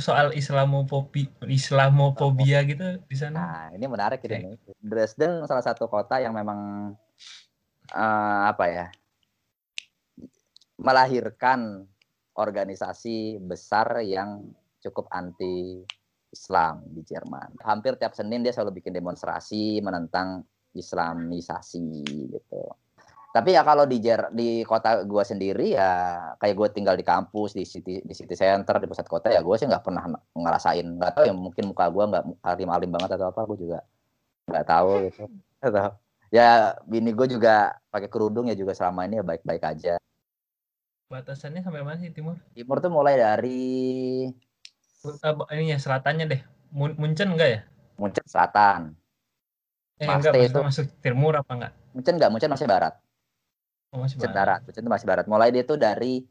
soal Islamofobi Islamofobia gitu di sana. Nah, ini menarik ini. Dresden salah satu kota yang memang uh, apa ya? melahirkan organisasi besar yang cukup anti Islam di Jerman. Hampir tiap Senin dia selalu bikin demonstrasi menentang Islamisasi gitu. Tapi ya kalau di Jer di kota gue sendiri ya kayak gue tinggal di kampus di city di city center di pusat kota ya gue sih nggak pernah ngerasain nggak tahu ya mungkin muka gue nggak alim alim banget atau apa gue juga nggak tahu gitu. Atau ya bini gue juga pakai kerudung ya juga selama ini ya baik baik aja. Batasannya sampai mana sih timur? Timur tuh mulai dari uh, ini ya selatannya deh. Munchen enggak ya? Munchen selatan. Eh, enggak, itu masuk timur apa enggak? Munchen enggak, Munchen masih barat. Oh, masih barat. barat. Masih barat. Mulai dia tuh dari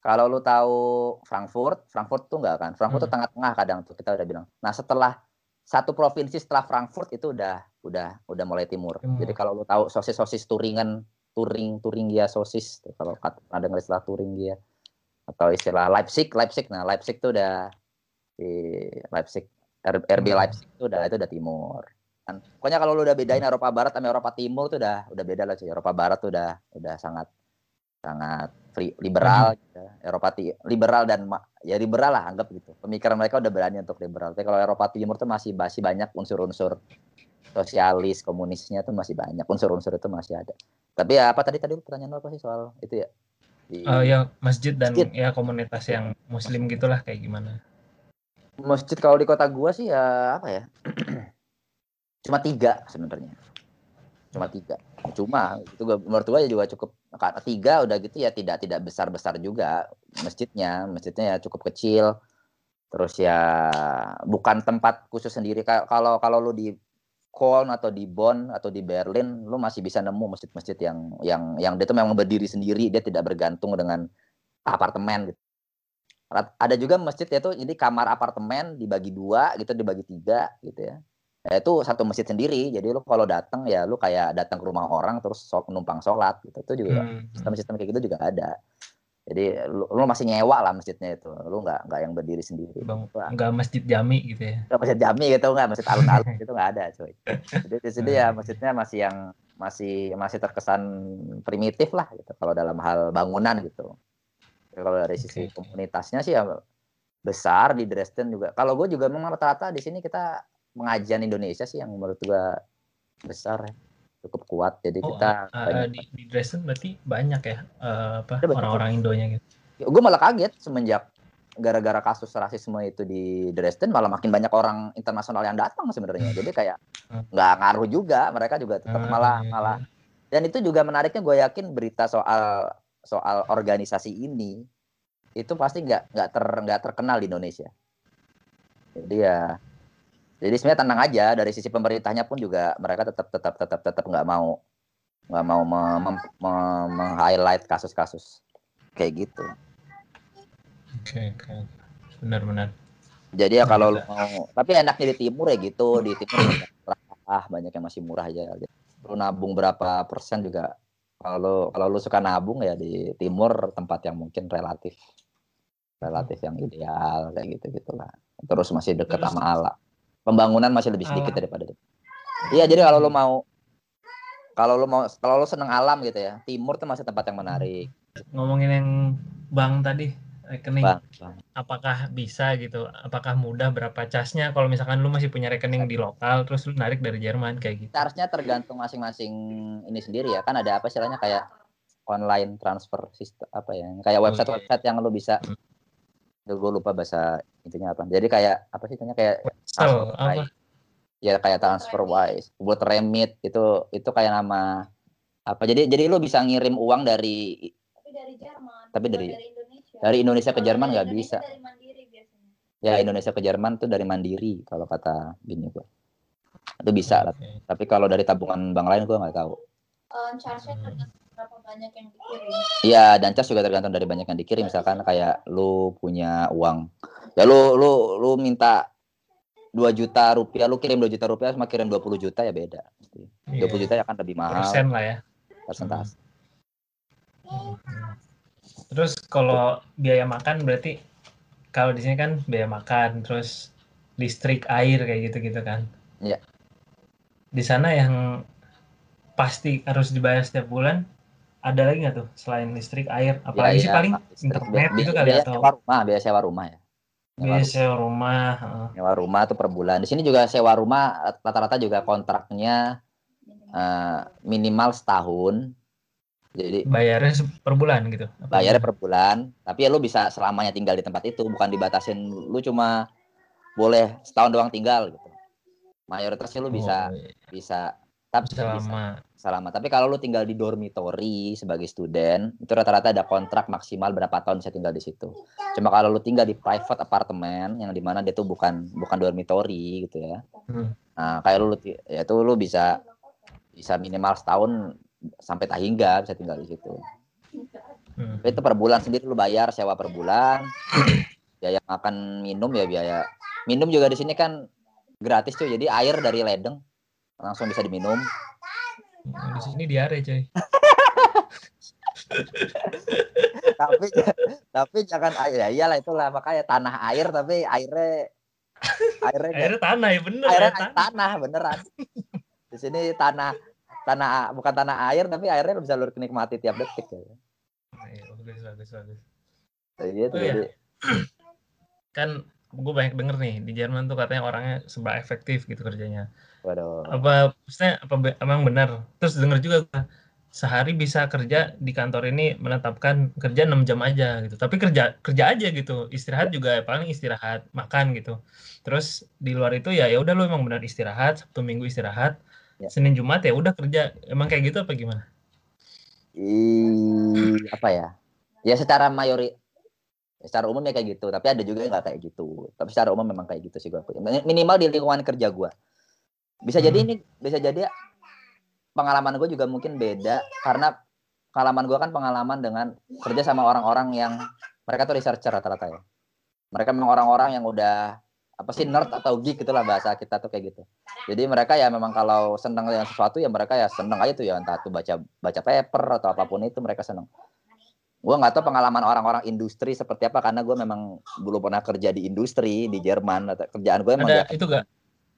kalau lu tahu Frankfurt, Frankfurt tuh enggak kan? Frankfurt hmm. tuh tengah-tengah kadang tuh kita udah bilang. Nah, setelah satu provinsi setelah Frankfurt itu udah udah udah mulai timur. timur. Jadi kalau lu tahu sosis-sosis Turingan, Turing, Turingia sosis kalau pernah dengar istilah Turingia atau istilah Leipzig, Leipzig. Nah, Leipzig tuh udah di Leipzig RB. Leipzig itu udah itu udah timur kan. Pokoknya kalau lu udah bedain Eropa Barat sama Eropa Timur tuh udah udah beda lah cuy. Eropa Barat tuh udah udah sangat sangat free, liberal hmm. gitu. Eropa liberal dan ya liberal lah anggap gitu. Pemikiran mereka udah berani untuk liberal. Tapi kalau Eropa Timur tuh masih masih banyak unsur-unsur sosialis komunisnya tuh masih banyak. Unsur-unsur itu masih ada. Tapi ya apa tadi tadi pertanyaan apa sih soal itu ya? Di, uh, ya masjid dan masjid. ya komunitas yang muslim gitulah kayak gimana? Masjid kalau di kota gua sih ya apa ya cuma tiga sebenarnya. Cuma tiga. Cuma itu gua ya juga cukup tiga udah gitu ya tidak tidak besar besar juga. Masjidnya masjidnya ya cukup kecil. Terus ya bukan tempat khusus sendiri. Kalau kalau lu di Köln atau di Bonn atau di Berlin lu masih bisa nemu masjid-masjid yang yang yang dia tuh memang berdiri sendiri. Dia tidak bergantung dengan apartemen gitu. Ada juga masjid itu jadi kamar apartemen dibagi dua gitu dibagi tiga gitu ya ya itu satu masjid sendiri. Jadi lu kalau datang ya lu kayak datang ke rumah orang terus so, numpang sholat gitu. Itu juga hmm. sistem-sistem kayak gitu juga ada. Jadi lu, lu masih nyewa lah masjidnya itu. Lu nggak nggak yang berdiri sendiri. Bang, nggak masjid jami gitu ya? Nggak masjid jami gitu nggak. Masjid alun-alun gitu nggak ada coy jadi di sini ya masjidnya masih yang masih masih terkesan primitif lah gitu kalau dalam hal bangunan gitu. Kalau dari sisi okay. komunitasnya sih ya besar di Dresden juga. Kalau gue juga memang rata-rata di sini kita pengajian Indonesia sih yang menurut gua besar ya. Cukup kuat. Jadi oh, kita uh, di, di Dresden berarti banyak ya uh, apa orang-orang Indonya gitu? Ya, gue malah kaget semenjak gara-gara kasus rasisme itu di Dresden malah makin banyak orang internasional yang datang sebenarnya. Jadi kayak hmm. nggak ngaruh juga mereka juga tetap uh, malah iya, malah iya. dan itu juga menariknya gue yakin berita soal soal organisasi ini itu pasti nggak nggak ter nggak terkenal di Indonesia. Jadi ya jadi sebenarnya tenang aja dari sisi pemerintahnya pun juga mereka tetap tetap tetap tetap nggak mau nggak mau meng-highlight kasus-kasus kayak gitu. Oke, okay. Okay. Benar-benar. Jadi ya kalau lu mau, tapi enaknya di timur ya gitu, di timur murah, banyak yang masih murah aja. Gitu. Lu nabung berapa persen juga kalau kalau lu suka nabung ya di timur tempat yang mungkin relatif relatif yang ideal kayak gitu gitulah. Terus masih dekat sama alam pembangunan masih lebih sedikit uh. daripada itu. Iya, jadi kalau lo mau kalau lo mau kalau lo seneng alam gitu ya, timur tuh masih tempat yang menarik. Ngomongin yang bank tadi, rekening. Bang, bang. Apakah bisa gitu? Apakah mudah berapa casnya kalau misalkan lu masih punya rekening di lokal terus lu narik dari Jerman kayak gitu? Harusnya tergantung masing-masing ini sendiri ya. Kan ada apa istilahnya kayak online transfer sistem apa ya? Kayak website-website yang lu bisa hmm gue lupa bahasa intinya apa. Jadi kayak apa sih tanya kayak so, apa? ya kayak transfer wise. Buat remit itu itu kayak nama apa. Jadi jadi lu bisa ngirim uang dari tapi dari Jerman. Tapi dari dari Indonesia, dari Indonesia ke Jerman nggak bisa. dari Mandiri biasanya. ya Indonesia ke Jerman tuh dari Mandiri kalau kata bini gue itu bisa okay. tapi kalau dari tabungan bank lain gue nggak tahu. Um, banyak yang dikirim? Iya, dan cas juga tergantung dari banyak yang dikirim. Misalkan kayak lu punya uang, ya lu lu lu minta 2 juta rupiah, lu kirim 2 juta rupiah sama kirim 20 juta ya beda. Yeah. 20 juta ya kan lebih mahal. Persen lah ya. Persentase. Hmm. Terus kalau biaya makan berarti kalau di sini kan biaya makan, terus listrik, air kayak gitu-gitu kan. Iya. Di sana yang pasti harus dibayar setiap bulan ada lagi nggak tuh selain listrik, air, apalagi Iya, sih paling listrik, internet bi- gitu bi- kali biaya atau sewa rumah, biaya sewa rumah ya. Sewa biaya rumah. sewa rumah. Sewa rumah tuh per bulan. Di sini juga sewa rumah rata-rata juga kontraknya eh, minimal setahun. Jadi Bayarnya per bulan gitu. apa bayarnya per bulan, tapi ya lu bisa selamanya tinggal di tempat itu, bukan dibatasin lu cuma boleh setahun doang tinggal gitu. Mayoritasnya lu bisa Oh, iya. bisa tapi bisa. Selama. Tapi kalau lu tinggal di dormitory sebagai student, itu rata-rata ada kontrak maksimal berapa tahun bisa tinggal di situ. Cuma kalau lu tinggal di private apartemen yang di mana dia tuh bukan bukan dormitory gitu ya. Hmm. Nah, kayak lu ya itu lu bisa bisa minimal setahun sampai tak hingga bisa tinggal di situ. Hmm. Itu per bulan sendiri lu bayar sewa per bulan. biaya makan minum ya biaya minum juga di sini kan gratis cuy. Jadi air dari ledeng langsung bisa diminum. Di sini diare coy. tapi tapi jangan air ya iyalah itulah makanya tanah air tapi airnya airnya Airnya tanah ya bener airnya air tanah. tanah beneran di sini tanah tanah bukan tanah air tapi airnya bisa lu nikmati tiap detik ya Iya, bagus bagus bagus. Gitu Oh, iya. jadi Kan gue banyak denger nih di Jerman tuh katanya orangnya serba efektif gitu kerjanya. Waduh Apa maksudnya apa emang benar? Terus denger juga gua, sehari bisa kerja di kantor ini menetapkan kerja 6 jam aja gitu. Tapi kerja kerja aja gitu. Istirahat juga paling istirahat, makan gitu. Terus di luar itu ya ya udah lu emang benar istirahat, Sabtu Minggu istirahat. Ya. Senin Jumat ya udah kerja. Emang kayak gitu apa gimana? Ih, apa ya ya secara mayori secara umum ya kayak gitu tapi ada juga yang nggak kayak gitu tapi secara umum memang kayak gitu sih gua minimal di lingkungan kerja gua bisa jadi Hmm. ini bisa jadi pengalaman gue juga mungkin beda karena pengalaman gua kan pengalaman dengan kerja sama orang-orang yang mereka tuh researcher rata-rata ya. Mereka memang orang-orang yang udah apa sih nerd atau geek itulah bahasa kita tuh kayak gitu. Jadi mereka ya memang kalau senang dengan sesuatu ya mereka ya senang aja tuh ya entah tuh baca baca paper atau apa pun itu mereka senang gue nggak tahu pengalaman orang-orang industri seperti apa karena gue memang belum pernah kerja di industri di Jerman atau kerjaan gue emang Ada ya itu gak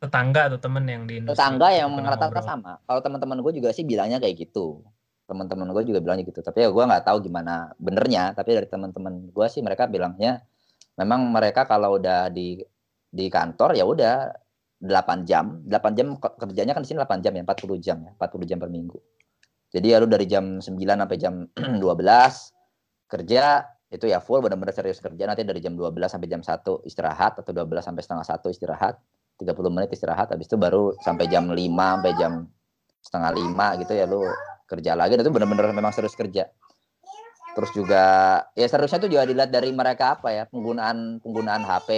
tetangga atau temen yang di industri? tetangga yang Pernah rata-rata sama. Kalau teman-teman gue juga sih bilangnya kayak gitu. Teman-teman gue juga bilangnya gitu. Tapi ya gue nggak tahu gimana benernya. Tapi dari teman-teman gue sih mereka bilangnya memang mereka kalau udah di di kantor ya udah 8 jam. 8 jam ke- kerjanya kan di sini 8 jam ya 40 jam ya 40 jam per minggu. Jadi ya lu dari jam 9 sampai jam 12 kerja itu ya full benar-benar serius kerja. Nanti dari jam 12 sampai jam 1 istirahat atau 12 sampai setengah satu istirahat 30 menit istirahat habis itu baru sampai jam 5 sampai jam setengah lima gitu ya lu kerja lagi dan itu benar-benar memang serius kerja terus juga ya seriusnya tuh juga dilihat dari mereka apa ya penggunaan penggunaan HP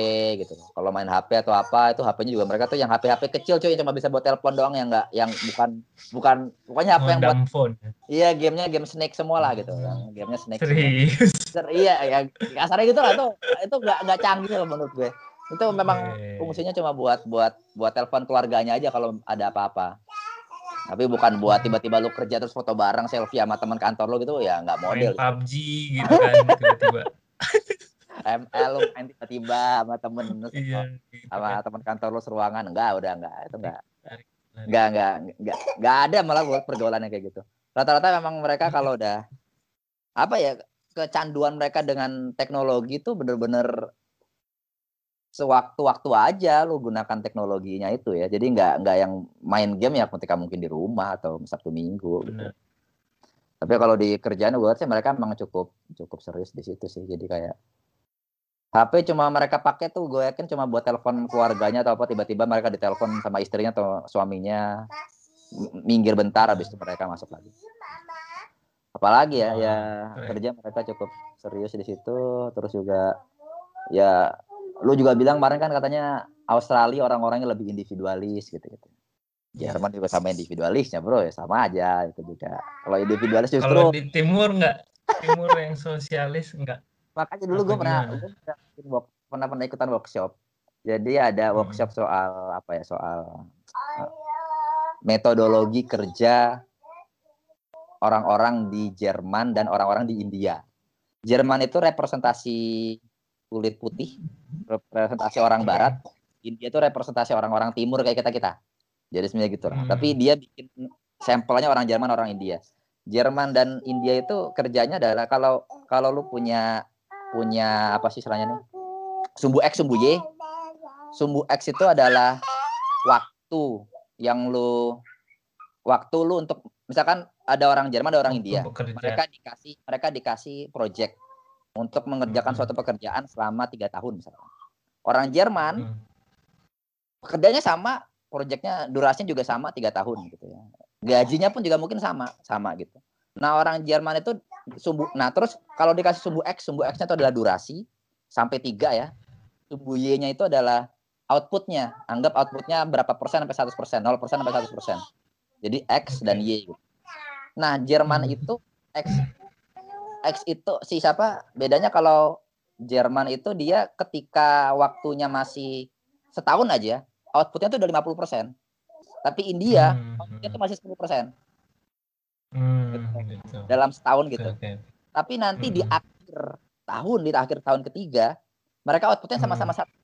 gitu kalau main HP atau apa itu HP-nya juga mereka tuh yang HP HP kecil cuy yang cuma bisa buat telepon doang yang enggak yang bukan bukan pokoknya HP yang buat phone. iya gamenya game Snake semua lah gitu yang gamenya Snake. Serius. Ser- iya ya kasarnya gitu lah tuh itu nggak nggak canggih lah menurut gue itu memang fungsinya cuma buat buat buat telepon keluarganya aja kalau ada apa-apa tapi bukan buat tiba-tiba lu kerja terus foto bareng selfie sama teman kantor lu gitu ya nggak model Main PUBG gitu kan tiba-tiba. ML lu main tiba-tiba sama temen Iya. gitu sama kan. teman kantor lu seruangan enggak udah enggak itu enggak enggak enggak enggak enggak ada malah buat pergaulannya kayak gitu rata-rata memang mereka kalau udah apa ya kecanduan mereka dengan teknologi itu bener-bener sewaktu-waktu aja lu gunakan teknologinya itu ya jadi nggak nggak yang main game ya ketika mungkin di rumah atau sabtu minggu gitu. Bener. tapi kalau di kerjaan gue sih mereka memang cukup cukup serius di situ sih jadi kayak HP cuma mereka pakai tuh gue yakin cuma buat telepon keluarganya atau apa tiba-tiba mereka ditelepon sama istrinya atau suaminya minggir bentar habis itu mereka masuk lagi apalagi ya ya keren. kerja mereka cukup serius di situ terus juga ya lu juga bilang kemarin kan katanya Australia orang-orangnya lebih individualis gitu gitu. Jerman juga sama individualisnya bro. Ya sama aja itu juga. Kalau individualis justru Kalau di timur enggak? Timur yang sosialis enggak? makanya dulu gue pernah gua pernah, pernah pernah ikutan workshop. Jadi ada Hmm. workshop soal apa ya soal uh, metodologi kerja orang-orang di Jerman dan orang-orang di India. Jerman itu representasi kulit putih representasi orang barat. India itu representasi orang-orang timur kayak kita kita. Jadi sebenarnya gitu lah. Hmm. tapi dia bikin sampelnya orang Jerman orang India. Jerman dan India itu kerjanya adalah kalau kalau lu punya punya apa sih istilahnya nih? Sumbu X sumbu Y. Sumbu X itu adalah waktu yang lu waktu lu untuk misalkan ada orang Jerman ada orang India. bekerja. mereka dikasih mereka dikasih project untuk mengerjakan Mhm. suatu pekerjaan selama tiga tahun misalkan orang Jerman Hmm. kerjanya sama proyeknya durasinya juga sama tiga tahun gitu ya gajinya pun juga mungkin sama sama gitu nah orang Jerman itu sumbu nah terus kalau dikasih sumbu X sumbu X nya itu adalah durasi sampai tiga ya sumbu Y nya itu adalah outputnya anggap outputnya berapa persen sampai 100 persen 0 persen sampai 100 persen jadi X dan Y gitu. nah Jerman Hmm. itu X X itu si siapa bedanya kalau Jerman itu dia ketika waktunya masih setahun aja outputnya tuh udah 50 persen tapi India Hmm, outputnya tuh masih 10 persen hmm, gitu. dalam setahun gitu oke. tapi nanti di Hmm. akhir tahun di akhir tahun ketiga mereka outputnya Hmm. sama-sama satu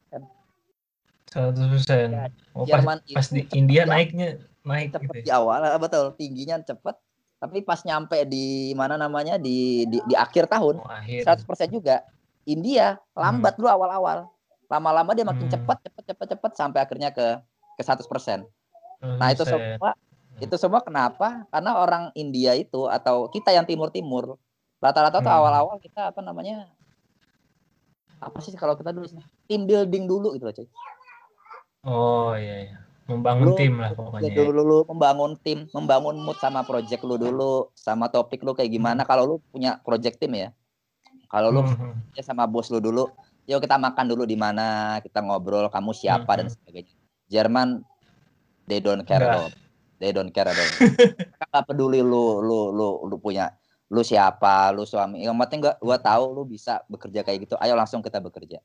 100 persen. Ya, Oh, pas, Jerman pas itu di India di- naiknya naik cepet gitu. di awal betul tingginya cepet tapi pas nyampe di mana namanya di di, di akhir tahun Oh, akhir. 100% juga India lambat dulu awal-awal lama-lama dia makin Hmm. cepat cepat cepat cepat sampai akhirnya ke ke 100%. Nah, itu 100%. semua itu semua kenapa? Karena orang India itu atau kita yang timur-timur rata-rata tuh Hmm. awal-awal kita apa namanya? Apa sih kalau kita dulu team building dulu gitu loh, cuy. Oh iya iya. Membangun Lu- tim lah pokoknya. Jadi dulu lu membangun tim, membangun mood sama project lu dulu, sama topik lu kayak gimana kalau lu punya project tim ya. Kalau lu Hmm, ya sama bos lu dulu, yuk kita makan dulu di mana, kita ngobrol, kamu siapa dan Mhm. sebagainya. Jerman they don't care all. They don't care. Mereka nggak peduli lu lu lu lu punya lu siapa, lu suami. Yang penting gua gua tahu lu bisa bekerja kayak gitu. Ayo langsung kita bekerja.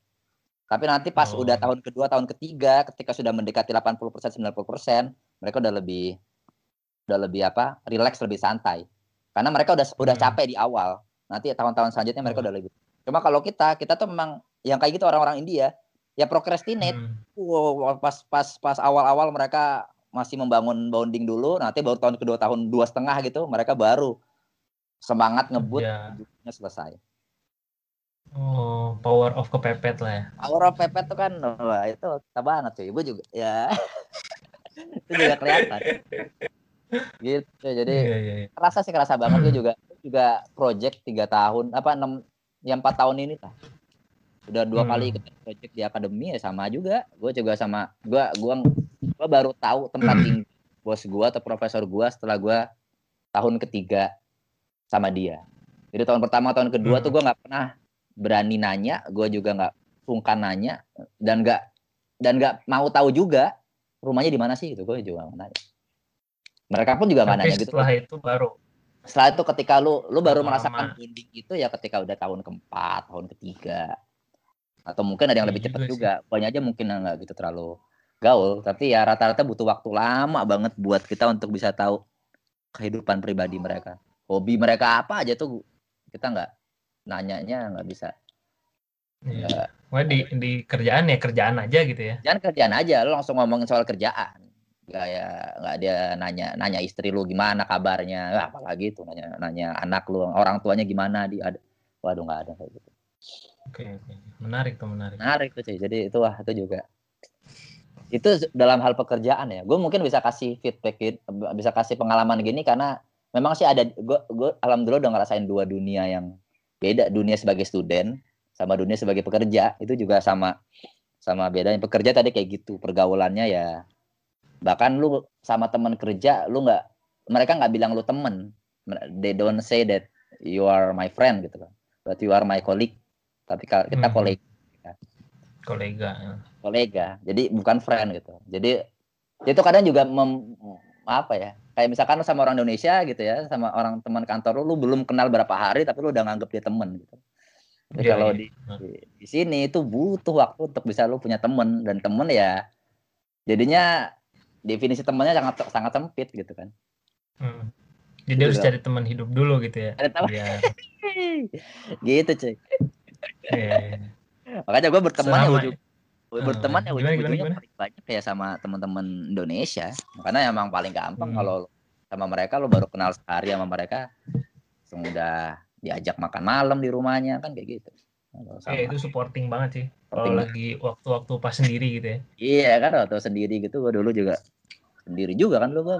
Tapi nanti pas Oh. udah tahun kedua, tahun ketiga, ketika sudah mendekati 80%, 90%, mereka udah lebih udah lebih apa? Relax, lebih santai. Karena mereka udah udah Hmm. capek di awal. Nanti tahun-tahun selanjutnya mereka Oh. udah lebih. Cuma kalau kita, kita tuh memang yang kayak gitu orang-orang India, ya procrastinate. hmm. Wow, pas pas pas awal-awal mereka masih membangun bonding dulu, nanti baru tahun kedua tahun dua setengah gitu, mereka baru semangat ngebut, hidupnya selesai. Oh, power of kepepet lah ya. Power of pepet tuh kan, wah itu kita banget tuh, ibu juga ya. itu juga kelihatan. Gitu, jadi Iya iya. iya. kerasa sih kerasa banget gue juga juga project tiga tahun apa enam ya empat tahun ini lah udah dua Hmm. kali ikut project di akademi ya sama juga gue juga sama gue gua gua baru tahu tempat tinggal bos gue atau profesor gue setelah gue tahun ketiga sama dia jadi tahun pertama tahun kedua Hmm. tuh gue nggak pernah berani nanya gue juga nggak sungkan nanya dan nggak dan nggak mau tahu juga rumahnya di mana sih gitu gue juga nggak nanya. Mereka pun juga nggak nanya gitu. setelah itu baru. setelah itu ketika lu lu baru Lama-lama. merasakan bonding itu ya ketika udah tahun keempat tahun ketiga. Atau mungkin ada yang Iya lebih cepat juga banyak aja mungkin nggak gitu terlalu gaul. Tapi ya rata-rata butuh waktu lama banget buat kita untuk bisa tahu kehidupan pribadi mereka. Hobi mereka apa aja tuh kita nggak nanyanya nggak bisa. Iya. Wah di di kerjaan ya kerjaan aja gitu ya. jangan kerjaan aja lu langsung ngomongin soal kerjaan. Nggak ya nggak dia nanya nanya istri lu gimana kabarnya. Nggak, apalagi tuh nanya nanya anak lu orang tuanya gimana di ada. Waduh nggak ada kayak gitu. Oke oke. Menarik tuh menarik. menarik tuh cuy. Jadi itu wah itu juga. Itu dalam hal pekerjaan ya. Gue mungkin bisa kasih feedback bisa kasih pengalaman gini karena memang sih ada gue gue alhamdulillah udah ngerasain dua dunia yang beda dunia sebagai student sama dunia sebagai pekerja itu juga sama sama beda yang pekerja tadi kayak gitu pergaulannya ya. Bahkan lu sama teman kerja lu nggak mereka nggak bilang lu temen they don't say that you are my friend gitu kan. But you are my colleague. Tapi kita Mhm. kolega. Kolega. ya. kolega. Jadi bukan friend gitu. Jadi itu kadang juga mem, apa ya kayak misalkan lu sama orang Indonesia gitu ya sama orang teman kantor lu lu belum kenal berapa hari tapi lu udah nganggep dia temen gitu tapi Iya, kalau iya. di, di di sini itu butuh waktu untuk bisa lu punya temen dan temen ya jadinya definisi temennya sangat sangat sempit gitu kan Hmm. Jadi Itu harus cari teman hidup dulu gitu ya. Ada teman. Gitu cuy iya, iya. makanya gue berteman Selama- ujung Eh, berteman ya ujung-ujungnya paling banyak kayak sama teman-teman Indonesia karena emang paling gampang Hmm. kalau sama mereka lo baru kenal sehari sama mereka langsung udah diajak makan malam di rumahnya kan kayak gitu Kalau sama- Iya, itu supporting banget sih. Kalau lagi waktu-waktu pas sendiri gitu ya. Iya kan waktu sendiri gitu gue dulu juga sendiri juga kan lu gue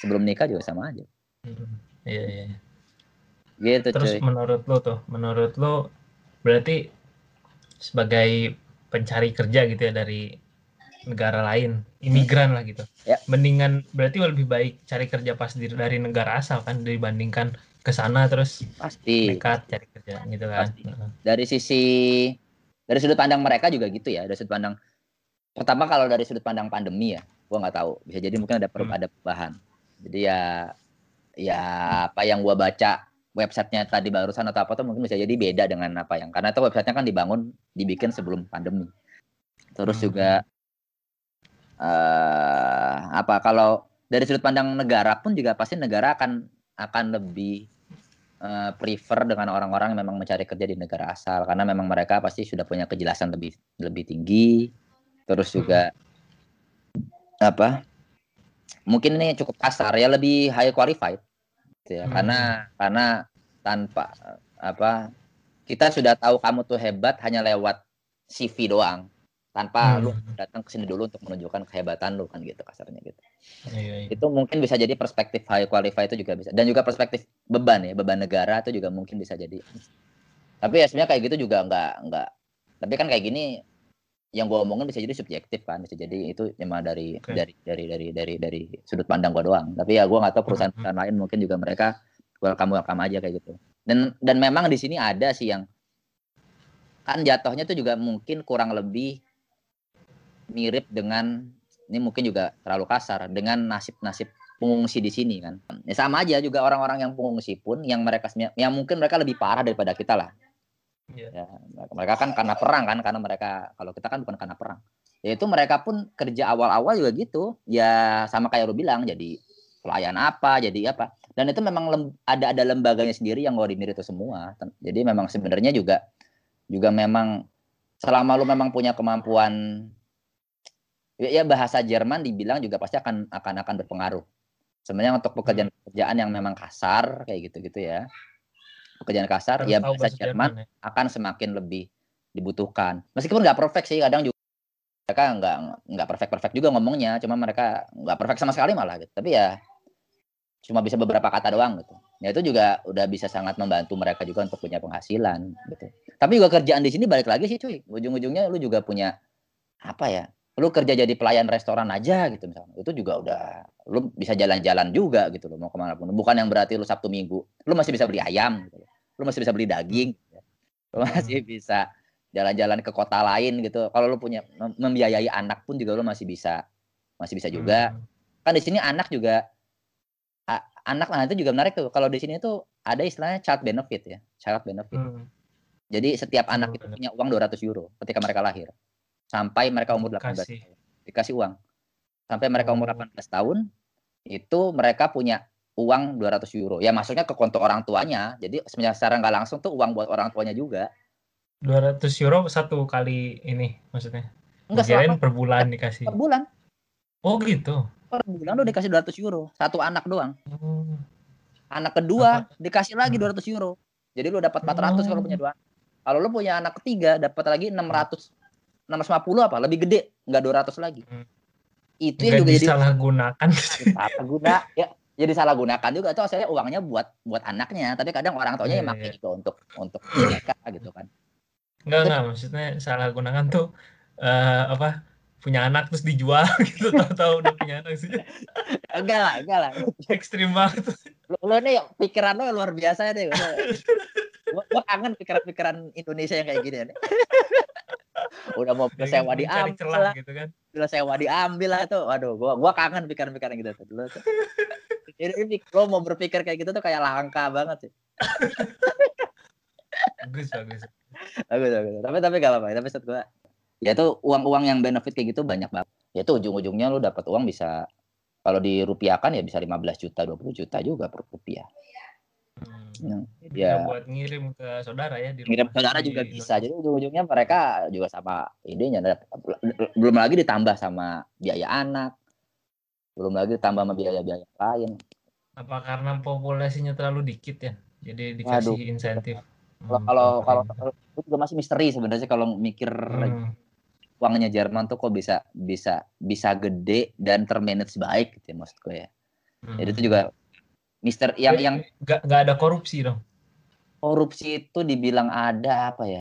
sebelum nikah juga sama aja Hmm, Iya, iya. gitu Terus cuy menurut lo tuh, menurut lo berarti sebagai pencari kerja gitu ya dari negara lain, imigran lah gitu. Ya. Mendingan berarti lebih baik cari kerja pas di, dari negara asal kan dibandingkan ke sana terus pasti nekat cari kerja gitu kan. Pasti. Dari sisi dari sudut pandang mereka juga gitu ya dari sudut pandang pertama kalau dari sudut pandang pandemi ya gua nggak tahu bisa jadi mungkin ada per- Hmm. ada perubahan jadi ya ya apa yang gua baca websitenya tadi barusan atau apa tuh mungkin bisa jadi beda dengan apa yang karena itu websitenya kan dibangun dibikin sebelum pandemi. Terus Hmm. juga eh apa kalau dari sudut pandang negara pun juga pasti negara akan akan lebih eh, prefer dengan orang-orang yang memang mencari kerja di negara asal. Karena memang mereka pasti sudah punya kejelasan lebih lebih tinggi. Terus juga apa mungkin ini cukup kasar ya lebih high qualified gitu ya Hmm. karena karena tanpa apa kita sudah tahu kamu tuh hebat hanya lewat CV doang tanpa Hmm. lu datang ke sini dulu untuk menunjukkan kehebatan lu kan gitu kasarnya gitu Iya, iya. itu mungkin bisa jadi perspektif high qualified itu juga bisa dan juga perspektif beban ya beban negara itu juga mungkin bisa jadi tapi ya sebenarnya kayak gitu juga nggak nggak tapi kan kayak gini yang gue omongin bisa jadi subjektif kan bisa jadi itu cuma dari Oke. dari dari dari dari dari sudut pandang gue doang tapi ya gue nggak tahu perusahaan-perusahaan lain mungkin juga mereka welcome welcome aja kayak gitu dan dan memang di sini ada sih yang kan jatuhnya tuh juga mungkin kurang lebih mirip dengan ini mungkin juga terlalu kasar dengan nasib-nasib pengungsi di sini kan. Ya sama aja juga orang-orang yang pengungsi pun yang mereka yang mungkin mereka lebih parah daripada kita lah. Iya. Ya, mereka- kan karena perang kan karena mereka kalau kita kan bukan karena perang. Ya itu mereka pun kerja awal-awal juga gitu. Ya sama kayak lu bilang jadi pelayan apa, jadi apa. Dan itu memang lem- ada ada lembaganya sendiri yang koordinir itu semua. Jadi memang sebenarnya juga juga memang selama lu memang punya kemampuan ya, ya bahasa Jerman dibilang juga pasti akan akan akan berpengaruh. Sebenarnya untuk pekerjaan-pekerjaan yang memang kasar kayak gitu-gitu ya. Pekerjaan kasar Harus ya bahasa Jerman ya. akan semakin lebih dibutuhkan. Meskipun nggak perfect sih, kadang juga mereka nggak nggak perfect perfect juga ngomongnya, cuma mereka nggak perfect sama sekali malah gitu. Tapi ya cuma bisa beberapa kata doang gitu. Ya itu juga udah bisa sangat membantu mereka juga untuk punya penghasilan gitu. Tapi juga kerjaan di sini balik lagi sih cuy. Ujung-ujungnya lu juga punya apa ya? Lu kerja jadi pelayan restoran aja gitu misalnya. Itu juga udah lu bisa jalan-jalan juga gitu loh mau ke mana pun. Bukan yang berarti lu Sabtu Minggu lu masih bisa beli ayam gitu. Lu masih bisa beli daging. gitu. Lu masih bisa jalan-jalan ke kota lain gitu. Kalau lu punya mem- membiayai anak pun juga lu masih bisa masih bisa juga. Hmm. Kan di sini anak juga anak nah itu juga menarik tuh. Kalau di sini tuh ada istilahnya child benefit ya, child benefit. Hmm. Jadi setiap anak Hmm, itu punya uang 200 euro ketika mereka lahir. Sampai mereka umur 18 Kasih. tahun. Dikasih uang. Sampai mereka umur Oh. 18 tahun itu mereka punya uang 200 euro. Ya masuknya ke konto orang tuanya. Jadi sebenarnya secara nggak langsung tuh uang buat orang tuanya juga. 200 euro satu kali ini maksudnya. Enggak selama per bulan dikasih. per bulan. Oh gitu. Per bulan lu dikasih 200 euro. Satu anak doang. Hmm. Anak kedua dikasih lagi 200 euro. Jadi lu dapat 400 kalau Oh. punya dua. Kalau lu punya anak ketiga dapat lagi 600 650 apa? Lebih gede, nggak 200 lagi. Hmm. Itu yang juga jadi disalahgunakan. apa guna ya jadi salah gunakan juga tuh saya uangnya buat buat anaknya. Tapi kadang orang tuanya yang Iya, pakai iya. itu untuk untuk mereka gitu kan. Enggak enggak. Maksudnya salah gunakan tuh eh, apa punya anak terus dijual gitu. Tahu-tahu udah punya anak sih. Enggak lah enggak lah. Ekstrim banget. Lo, lo nih pikiran lo luar biasa deh. Gua, gua kangen pikiran-pikiran Indonesia yang kayak gini nih. Udah mau Dia sewa diambil celah lah. gitu kan. Udah sewa diambil lah tuh. Waduh gua gua kangen pikiran-pikiran gitu tuh. Dulu tuh Jadi ini lo mau berpikir kayak gitu tuh kayak langka banget sih. bagus bagus Bagus, bagus. Tapi tapi gak apa-apa. Tapi maksud gua ya itu uang-uang yang benefit kayak gitu banyak banget. Ya itu ujung-ujungnya lu dapat uang bisa kalau dirupiahkan ya bisa 15 juta, 20 juta juga per rupiah. Hmm. Ya. Bisa buat ngirim ke saudara ya di ngirim rumah saudara di juga bisa jadi ujung-ujungnya mereka juga sama idenya belum lagi ditambah sama biaya anak belum lagi ditambah sama biaya-biaya lain Apa karena populasinya terlalu dikit ya? Jadi dikasih Waduh. insentif. kalau Hmm, kalau kalau itu juga masih misteri sebenarnya kalau mikir Hmm. uangnya Jerman tuh kok bisa bisa bisa gede dan termanage baik gitu ya maksud gue ya Hmm. jadi itu juga mister yang Jadi, yang nggak ada korupsi dong. korupsi itu dibilang ada apa ya